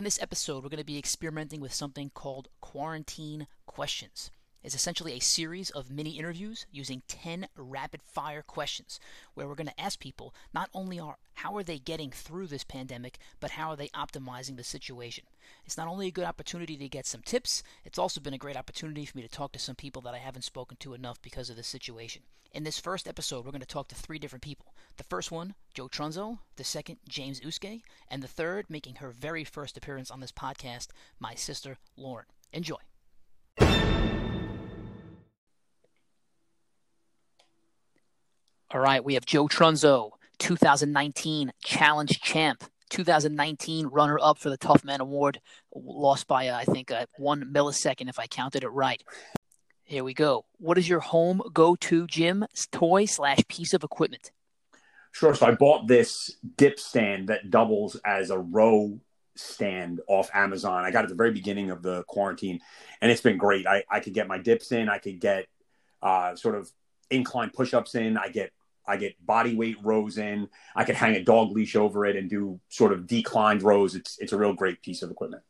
In this episode, we're going to be experimenting with something called quarantine questions. It's essentially a series of mini interviews using 10 rapid fire questions where we're going to ask people not only are how are they getting through this pandemic, but how are they optimizing the situation. It's not only a good opportunity to get some tips, it's also been a great opportunity for me to talk to some people that I haven't spoken to enough because of the situation. In this first episode, we're going to talk to three different people. The first one, Joe Trunzo, the second, James Uske, and the third, making her very first appearance on this podcast, my sister, Lauren. Enjoy. All right, we have Joe Trunzo, 2019 Challenge Champ, 2019 runner up for the Tough Man Award, lost by, uh, I think, uh, one millisecond if I counted it right. Here we go. What is your home go to gym toy slash piece of equipment? Sure. So I bought this dip stand that doubles as a row stand off Amazon. I got it at the very beginning of the quarantine, and it's been great. I, I could get my dips in. I could get uh, sort of incline push-ups in. I get I get body weight rows in. I could hang a dog leash over it and do sort of declined rows. It's it's a real great piece of equipment.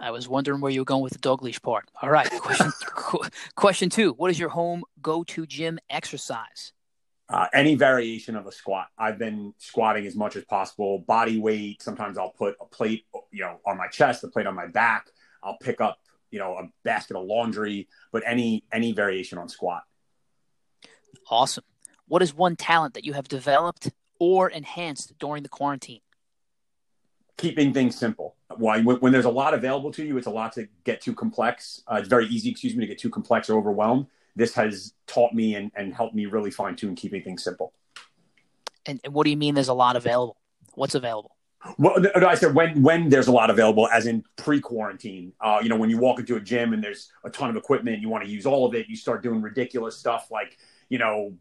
I was wondering where you were going with the dog leash part. All right. Question, question two What is your home go to gym exercise? Uh, any variation of a squat. I've been squatting as much as possible. Body weight. Sometimes I'll put a plate, you know, on my chest, a plate on my back. I'll pick up, you know, a basket of laundry. But any any variation on squat. Awesome. What is one talent that you have developed or enhanced during the quarantine? keeping things simple. Why when, when, there's a lot available to you, it's a lot to get too complex. Uh, it's very easy, excuse me, to get too complex or overwhelmed. This has taught me and, and helped me really fine tune keeping things simple. And, and, what do you mean? There's a lot available. What's available? Well, I said when when there's a lot available, as in pre-quarantine. Uh, you know, when you walk into a gym and there's a ton of equipment, you want to use all of it. You start doing ridiculous stuff like you know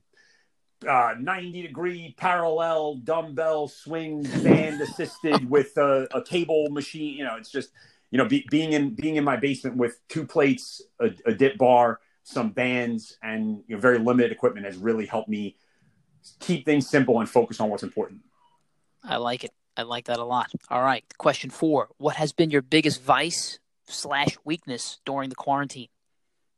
uh, 90 degree parallel dumbbell swing band assisted with a, a, table machine. You know, it's just, you know, be, being in, being in my basement with two plates, a, a, dip bar, some bands and, you know, very limited equipment has really helped me keep things simple and focus on what's important. I like it. I like that a lot. All right. Question four. What has been your biggest vice slash weakness during the quarantine?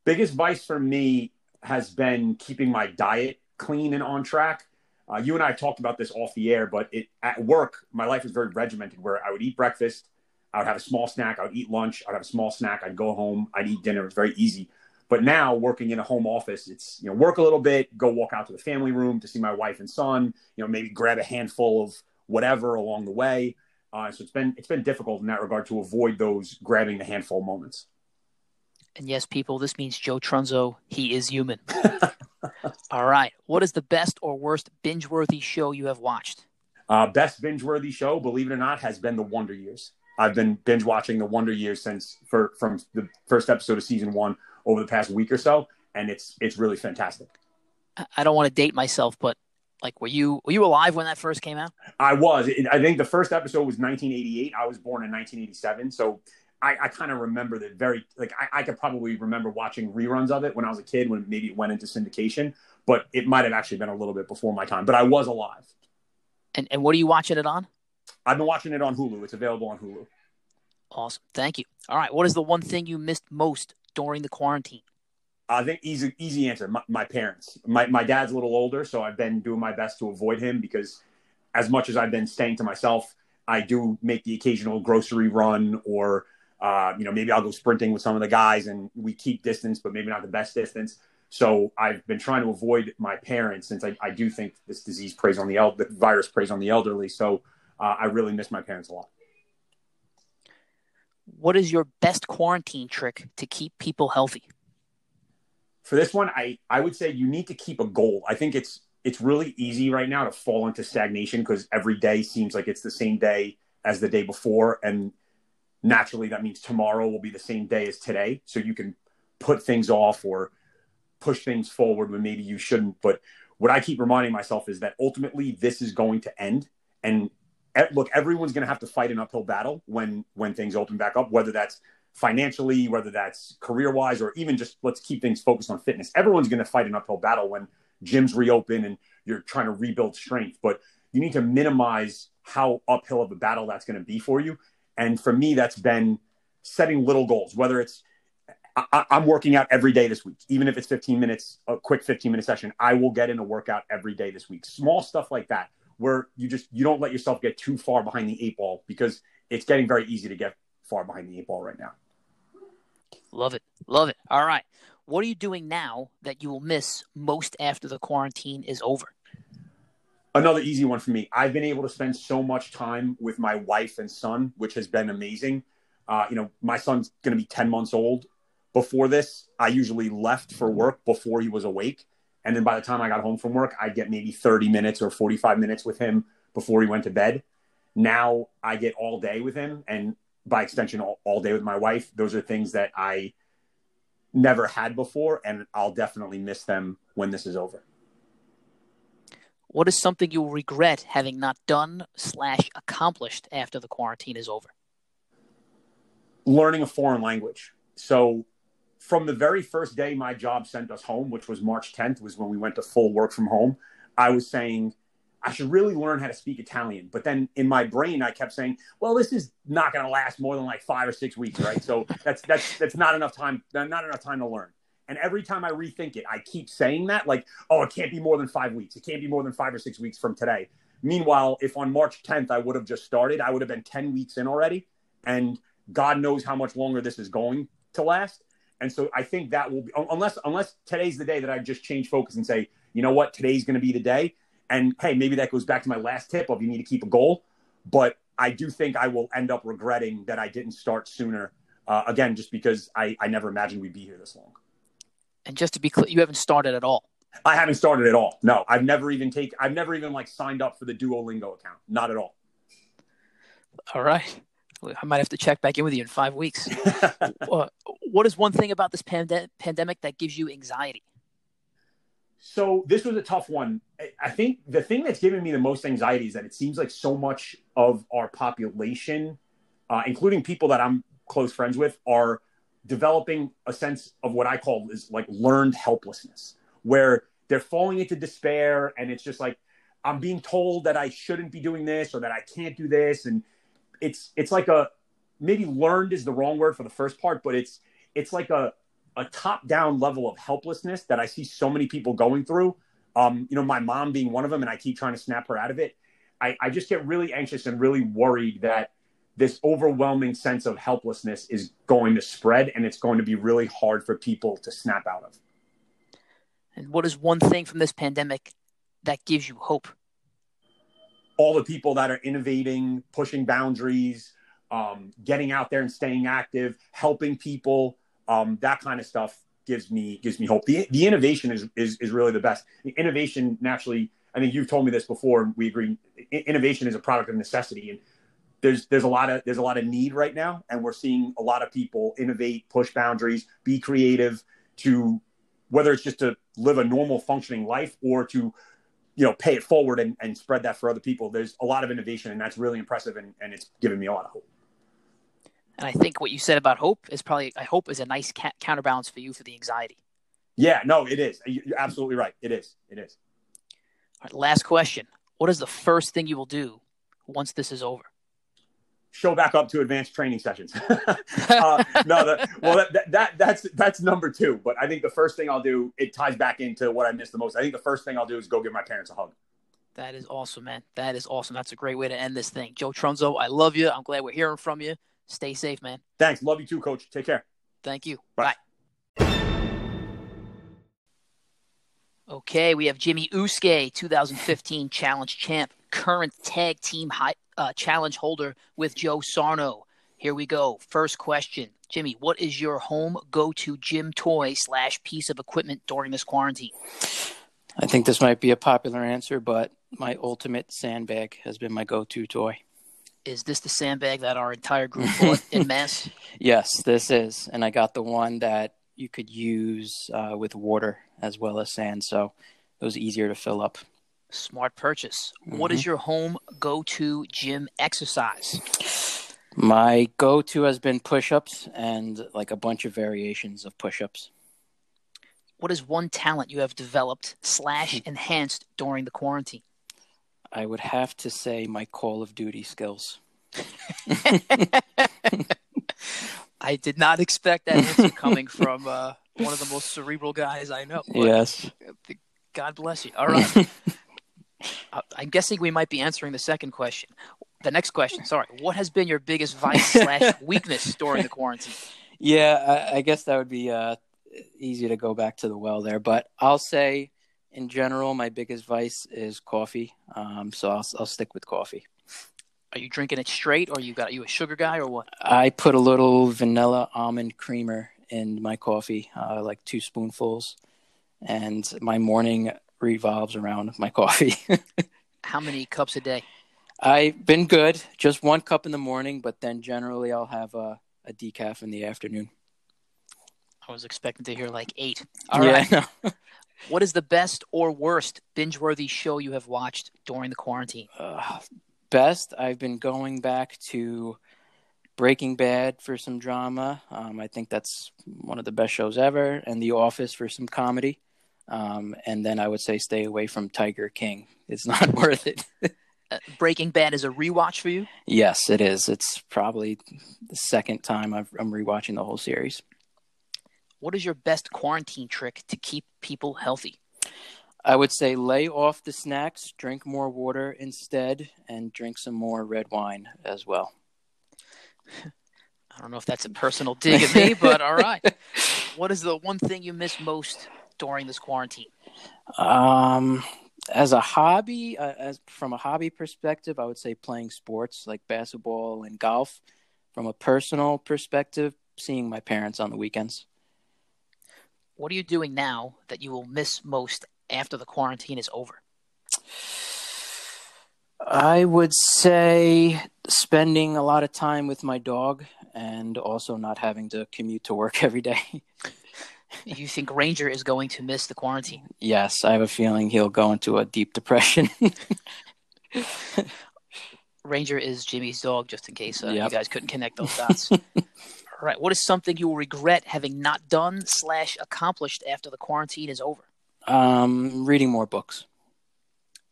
Biggest vice for me has been keeping my diet clean and on track. Uh, you and I talked about this off the air, but it, at work, my life was very regimented where I would eat breakfast, I would have a small snack, I would eat lunch, I'd have a small snack, I'd go home, I'd eat dinner. It was very easy. But now working in a home office, it's, you know, work a little bit, go walk out to the family room to see my wife and son, you know, maybe grab a handful of whatever along the way. Uh, so it's been, it's been difficult in that regard to avoid those grabbing the handful moments. And yes, people, this means Joe Trunzo, he is human. All right. What is the best or worst binge worthy show you have watched? Uh, best binge worthy show, believe it or not, has been The Wonder Years. I've been binge watching The Wonder Years since for, from the first episode of season one over the past week or so, and it's it's really fantastic. I don't want to date myself, but like, were you were you alive when that first came out? I was. I think the first episode was 1988. I was born in 1987, so I, I kind of remember that very like I, I, could probably remember watching reruns of it when I was a kid when maybe it went into syndication, but it might have actually been a little bit before my time. But I was alive. And and what are you watching it on? I've been watching it on Hulu. It's available on Hulu. Awesome. Thank you. All right. What is the one thing you missed most during the quarantine? I think easy easy answer. My, my parents. My my dad's a little older, so I've been doing my best to avoid him because as much as I've been staying to myself, I do make the occasional grocery run or uh, you know, maybe I'll go sprinting with some of the guys and we keep distance, but maybe not the best distance. So I've been trying to avoid my parents since I, I do think this disease preys on the el- the virus preys on the elderly. So uh, I really miss my parents a lot. What is your best quarantine trick to keep people healthy? For this one, I, I would say you need to keep a goal. I think it's it's really easy right now to fall into stagnation because every day seems like it's the same day as the day before, and naturally that means tomorrow will be the same day as today. So you can put things off or push things forward when maybe you shouldn't. But what i keep reminding myself is that ultimately this is going to end. And look everyone's going to have to fight an uphill battle when when things open back up whether that's financially whether that's career wise or even just let's keep things focused on fitness. Everyone's going to fight an uphill battle when gyms reopen and you're trying to rebuild strength. But you need to minimize how uphill of a battle that's going to be for you And for me, that's been setting little goals, whether it's I, am working out every day this week, even if it's 15 minutes, a quick 15 minute session. I will get in a workout every day this week. Small stuff like that, where you just you don't let yourself get too far behind the eight ball because it's getting very easy to get far behind the eight ball right now. Love it, love it. All right, what are you doing now that you will miss most after the quarantine is over? Another easy one for me. I've been able to spend so much time with my wife and son, which has been amazing. Uh, you know, my son's going to be 10 months old before this, I usually left for work before he was awake. And then by the time I got home from work, I'd get maybe 30 minutes or 45 minutes with him before he went to bed. Now I get all day with him and by extension, all, all day with my wife. Those are things that I never had before. And I'll definitely miss them when this is over. What is something you'll regret having not done slash accomplished after the quarantine is over? Learning a foreign language. So from the very first day my job sent us home, which was March 10th, was when we went to full work from home, I was saying, I should really learn how to speak Italian. But then in my brain, I kept saying, well, this is not going to last more than like five or six weeks, right? So that's, that's, that's not enough time, not enough time to learn. And every time I rethink it, I keep saying that like, oh, it can't be more than five weeks. It can't be more than five or six weeks from today. Meanwhile, if on March 10th I would have just started, I would have been 10 weeks in already. And God knows how much longer this is going to last. And so I think that will be unless unless today's the day that I just change focus and say, you know what, today's going to be the day. And hey, maybe that goes back to my last tip of you need to keep a goal. But I do think I will end up regretting that I didn't start sooner. Uh, again, just because I, I never imagined we'd be here this long. And just to be clear, you haven't started at all. I haven't started at all. No, I've never even take. I've never even like signed up for the Duolingo account. Not at all. All right. I might have to check back in with you in five weeks. uh, what is one thing about this pande- pandemic that gives you anxiety? So this was a tough one. I think the thing that's given me the most anxiety is that it seems like so much of our population, uh, including people that I'm close friends with, are developing a sense of what I call is like learned helplessness, where they're falling into despair, and it's just like I'm being told that I shouldn't be doing this or that I can't do this, and it's it's like a maybe learned is the wrong word for the first part, but it's it's like a a top down level of helplessness that I see so many people going through. Um, you know, my mom being one of them, and I keep trying to snap her out of it. I, I just get really anxious and really worried that this overwhelming sense of helplessness is going to spread and it's going to be really hard for people to snap out of. And what is one thing from this pandemic that gives you hope? all the people that are innovating, pushing boundaries, um, getting out there and staying active, helping people, um, that kind of stuff gives me gives me hope. The, the innovation is, is is really the best. The innovation naturally, I think you've told me this before, and We agree. Innovation is a product of necessity, and there's there's a lot of there's a lot of need right now, and we're seeing a lot of people innovate, push boundaries, be creative to whether it's just to live a normal functioning life or to you know pay it forward and, and spread that for other people there's a lot of innovation and that's really impressive and, and it's given me a lot of hope. And i think what you said about hope is probably i hope is a nice ca- counterbalance for you for the anxiety. Yeah no it is. You're absolutely right. It is. It is. All right last question. What is the first thing you will do once this is over show back up to advanced training sessions. uh, no, the, well, that, that, that's that's number two. But I think the first thing I'll do it ties back into what I miss the most. I think the first thing I'll do is go give my parents a hug. That is awesome, man. That is awesome. That's a great way to end this thing. Joe Trunzo, I love you. I'm glad we're hearing from you. Stay safe, man. Thanks. Love you too, Coach. Take care. Thank you. Bye. Bye. Okay, we have Jimmy Uske, 2015 Challenge Champ, current tag team high, uh, challenge holder with Joe Sarno. Here we go. First question. Jimmy, what is your home go to gym toy slash piece of equipment during this quarantine? I think this might be a popular answer, but my ultimate sandbag has been my go to toy. Is this the sandbag that our entire group bought in mass? Yes, this is. And I got the one that you could use uh, with water as well as sand. So it was easier to fill up. Smart purchase. Mm-hmm. What is mm-hmm. your home go to gym exercise? My go to has been push ups and like a bunch of variations of push ups. What is one talent you have developed slash enhanced during the quarantine? I would have to say my Call of Duty skills. I did not expect that answer coming from uh, one of the most cerebral guys I know. yes. God bless you. All right. Uh, I'm guessing we might be answering the second question. The next question, sorry. What has been your biggest vice slash weakness during the quarantine? Yeah, I, I guess that would be uh, easy to go back to the well there. But I'll say, in general, my biggest vice is coffee. Um, so I'll, I'll stick with coffee. Are you drinking it straight, or you got are you a sugar guy, or what? I put a little vanilla almond creamer in my coffee, uh, like two spoonfuls, and my morning revolves around my coffee. How many cups a day? I've been good, just one cup in the morning, but then generally I'll have a, a decaf in the afternoon. I was expecting to hear like eight. All right. yeah, no. What is the best or worst binge-worthy show you have watched during the quarantine? uh, best i've been going back to breaking bad for some drama um, i think that's one of the best shows ever and the office for some comedy um, and then i would say stay away from tiger king it's not worth it Uh, Breaking Bad is a rewatch for you. yes it is it's probably the second time I've, i'm rewatching the whole series What is your best quarantine trick to keep people healthy? i would say lay off the snacks drink more water instead and drink some more red wine as well I don't know if that's a personal dig at me, but all right. What is the one thing you miss most during this quarantine? Um, as a hobby, uh, as from a hobby perspective, I would say playing sports like basketball and golf. From a personal perspective, seeing my parents on the weekends. What are you doing now that you will miss most after the quarantine is over? I would say spending a lot of time with my dog and also not having to commute to work every day. You think Ranger is going to miss the quarantine? yes, I have a feeling he'll go into a deep depression. Ranger is Jimmy's dog, just in case uh, you guys couldn't connect those dots. All right. What is something you will regret having not done slash accomplished after the quarantine is over? um, reading more books.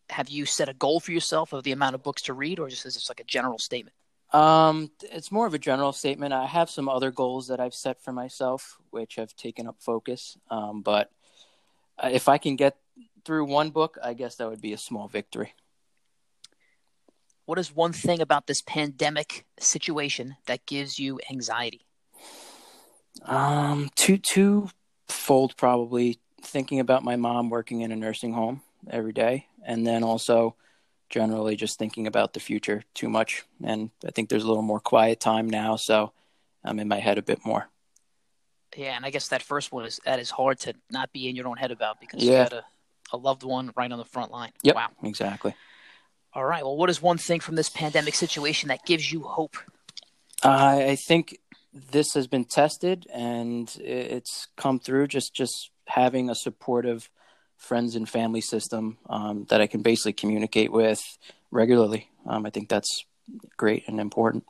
Have you set a goal for yourself of the amount of books to read, or just is this like a general statement? Um, it's more of a general statement. I have some other goals that I've set for myself, which have taken up focus. Um, but uh, if I can get through one book, I guess that would be a small victory. What is one thing about this pandemic situation that gives you anxiety? Um, two two fold probably thinking about my mom working in a nursing home every day, and then also generally just thinking about the future too much. And I think there's a little more quiet time now, so I'm in my head a bit more. Yeah, and I guess that first one is that is hard to not be in your own head about because Yeah. you had a, a loved one right on the front line. Yep. Wow. Exactly. All right. Well, what is one thing from this pandemic situation that gives you hope? I I think this has been tested and it's come through. Just just having a supportive friends and family system um, that I can basically communicate with regularly. Um, I think that's great and important.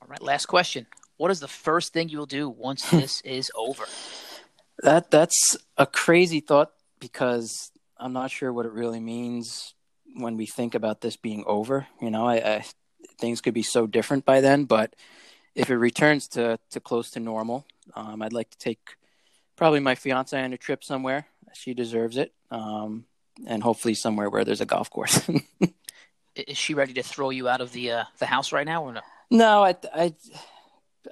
All right. Last question. What is the first thing you will do once this is over? That that's a crazy thought because I'm not sure what it really means when we think about this being over. You know, I, I things could be so different by then, but if it returns to to close to normal, um, I'd like to take probably my fiance on a trip somewhere. She deserves it, um, and hopefully somewhere where there's a golf course. Is she ready to throw you out of the uh, the house right now or no? no, I I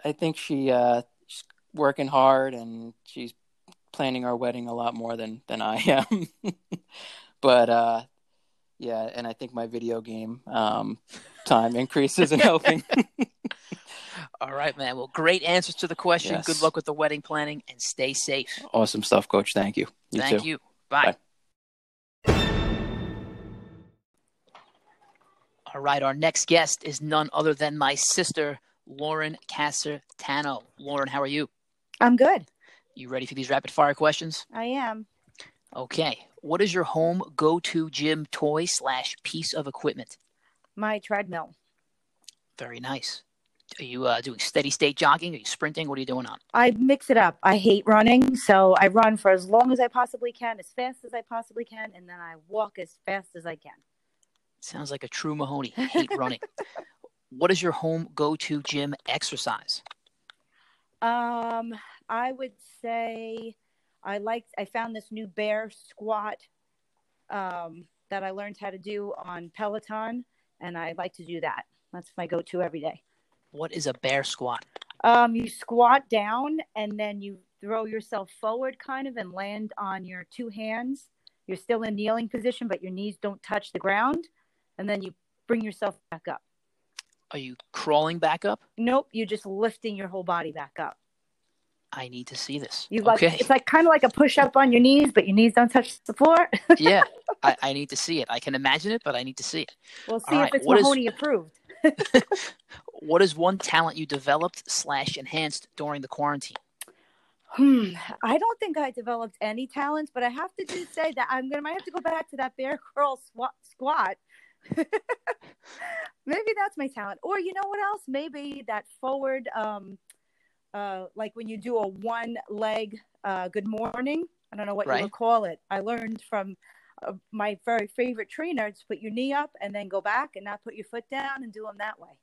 I think she uh, she's working hard and she's planning our wedding a lot more than than I am. but uh, yeah, and I think my video game um, time increase isn't helping. All right, man. Well, great answers to the question. Yes. Good luck with the wedding planning and stay safe. awesome stuff, Coach. Thank you. You Thank too. you. Bye. All right, our next guest is none other than my sister, Lauren Casser Tano. Lauren, how are you? I'm good. You ready for these rapid fire questions? I am. Okay. What is your home go to gym toy slash piece of equipment? My treadmill. Very nice. Are you uh, doing steady state jogging? Are you sprinting? What are you doing on? I mix it up. I hate running, so I run for as long as I possibly can, as fast as I possibly can, and then I walk as fast as I can. Sounds like a true Mahoney. Hate running. What is your home go-to gym exercise? Um, I would say I liked. I found this new bear squat um, that I learned how to do on Peloton, and I like to do that. That's my go-to every day. What is a bear squat? Um, you squat down and then you throw yourself forward, kind of, and land on your two hands. You're still in kneeling position, but your knees don't touch the ground, and then you bring yourself back up. Are you crawling back up? Nope, you're just lifting your whole body back up. I need to see this. You like okay. it's like kind of like a push up on your knees, but your knees don't touch the floor. yeah, I, I, need to see it. I can imagine it, but I need to see it. We'll see All if right, it's what is- Mahoney approved. What is one talent you developed slash enhanced during the quarantine? Hmm. I don't think I developed any talents, but I have to do say that I'm gonna might have to go back to that bear curl squat. squat. Maybe that's my talent, or you know what else? Maybe that forward, um, uh, like when you do a one leg uh, good morning. I don't know what you would call it. I learned from uh, my very favorite trainer to put your knee up and then go back and not put your foot down and do them that way.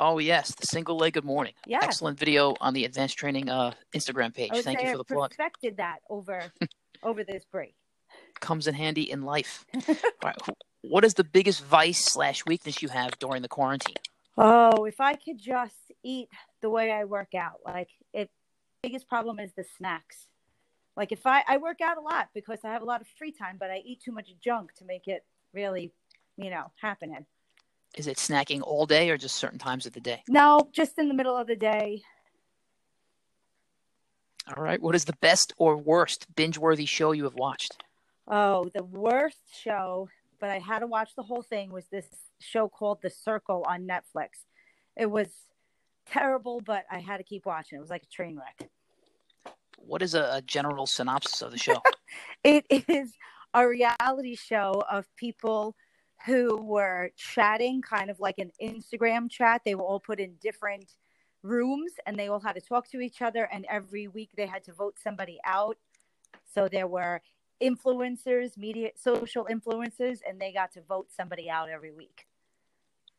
Oh yes, the single leg good morning. Yeah. Excellent video on the advanced training uh, Instagram page. Thank you for the plug. I perfected that over over this break. Comes in handy in life. Right. What is the biggest vice slash weakness you have during the quarantine? Oh, if I could just eat the way I work out, like it biggest problem is the snacks. Like if I I work out a lot because I have a lot of free time, but I eat too much junk to make it really, you know, happening. Is it snacking all day or just certain times of the day? No, just in the middle of the day. All right. What is the best or worst binge worthy show you have watched? Oh, the worst show, but I had to watch the whole thing was this show called The Circle on Netflix. It was terrible, but I had to keep watching. It was like a train wreck. What is a, a general synopsis of the show? It is a reality show of people who were chatting, kind of like an Instagram chat. They were all put in different rooms and they all had to talk to each other. And every week they had to vote somebody out. So there were influencers, media, social influencers, and they got to vote somebody out every week.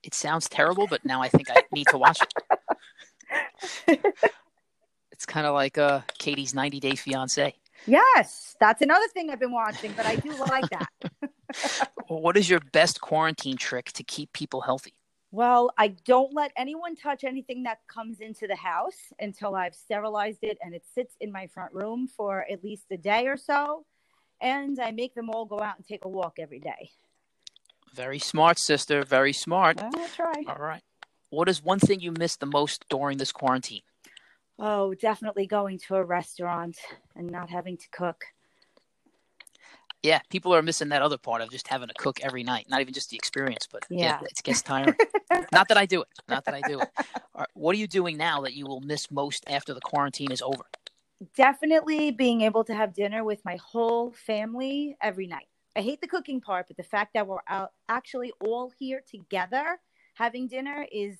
it sounds terrible, but now I think I need to watch it. It's kind of like uh, Katie's 90 Day Fiance. Yes, that's another thing I've been watching, but I do like that. What is your best quarantine trick to keep people healthy? Well, I don't let anyone touch anything that comes into the house until I've sterilized it and it sits in my front room for at least a day or so. And I make them all go out and take a walk every day. Very smart, sister. Very smart. Well, I'll try. All right. What is one thing you missed the most during this quarantine? Oh, definitely going to a restaurant and not having to cook. Yeah, people are missing that other part of just having to cook every night. Not even just the experience, but yeah, Yeah. it gets tiring. Not that I do it. Not that I do it. All right, what are you doing now that you will miss most after the quarantine is over? Definitely being able to have dinner with my whole family every night. I hate the cooking part, but the fact that we're out actually all here together having dinner is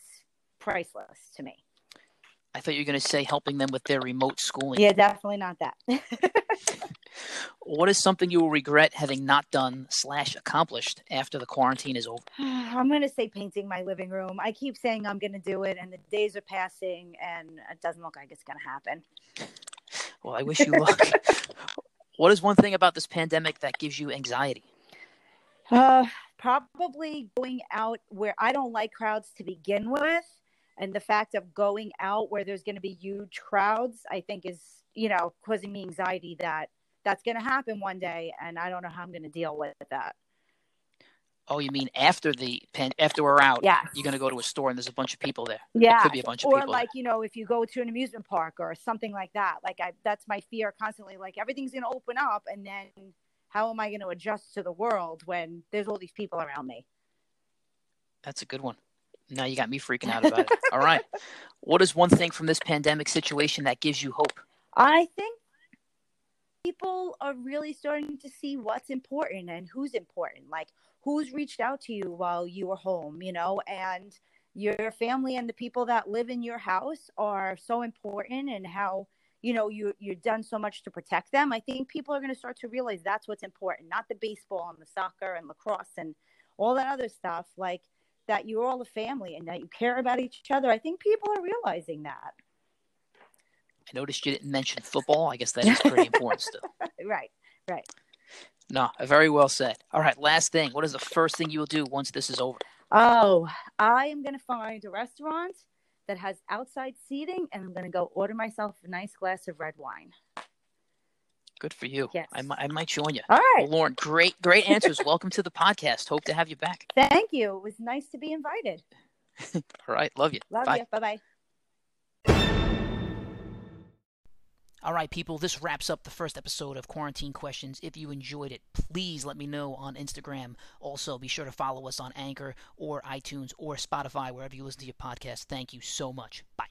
priceless to me. I thought you were going to say helping them with their remote schooling. Yeah, definitely not that. What is something you will regret having not done slash accomplished after the quarantine is over? I'm going to say painting my living room. I keep saying I'm going to do it, and the days are passing, and it doesn't look like it's going to happen. Well, I wish you luck. what is one thing about this pandemic that gives you anxiety? Uh, probably going out where I don't like crowds to begin with. And the fact of going out where there's going to be huge crowds, I think is, you know, causing me anxiety that that's going to happen one day. And I don't know how I'm going to deal with that. Oh, you mean after the pan- after we're out? yeah You're going to go to a store and there's a bunch of people there. Yeah. it could be a bunch of or people like, you know, if you go to an amusement park or something like that, like I, that's my fear constantly. Like everything's going to open up and then how am I going to adjust to the world when there's all these people around me? That's a good one. Now you got me freaking out about it. All right. What is one thing from this pandemic situation that gives you hope? I think people are really starting to see what's important and who's important. Like who's reached out to you while you were home, you know, and your family and the people that live in your house are so important and how you know you you've done so much to protect them. I think people are going to start to realize that's what's important, not the baseball and the soccer and lacrosse and all that other stuff. Like that you're all a family and that you care about each other. I think people are realizing that. I noticed you didn't mention football. I guess that is pretty important still. right, right. No, very well said. All right, last thing. What is the first thing you will do once this is over? Oh, I am going to find a restaurant that has outside seating and I'm going to go order myself a nice glass of red wine. Good for you. Yes. I, I might join you. All right. Well, Lauren, great, great answers. Welcome to the podcast. Hope to have you back. Thank you. It was nice to be invited. All right. Love you. Love Bye. you. Bye bye. All right, people, this wraps up the first episode of Quarantine Questions. If you enjoyed it, please let me know on Instagram. Also, be sure to follow us on Anchor or iTunes or Spotify, wherever you listen to your podcast. Thank you so much. Bye.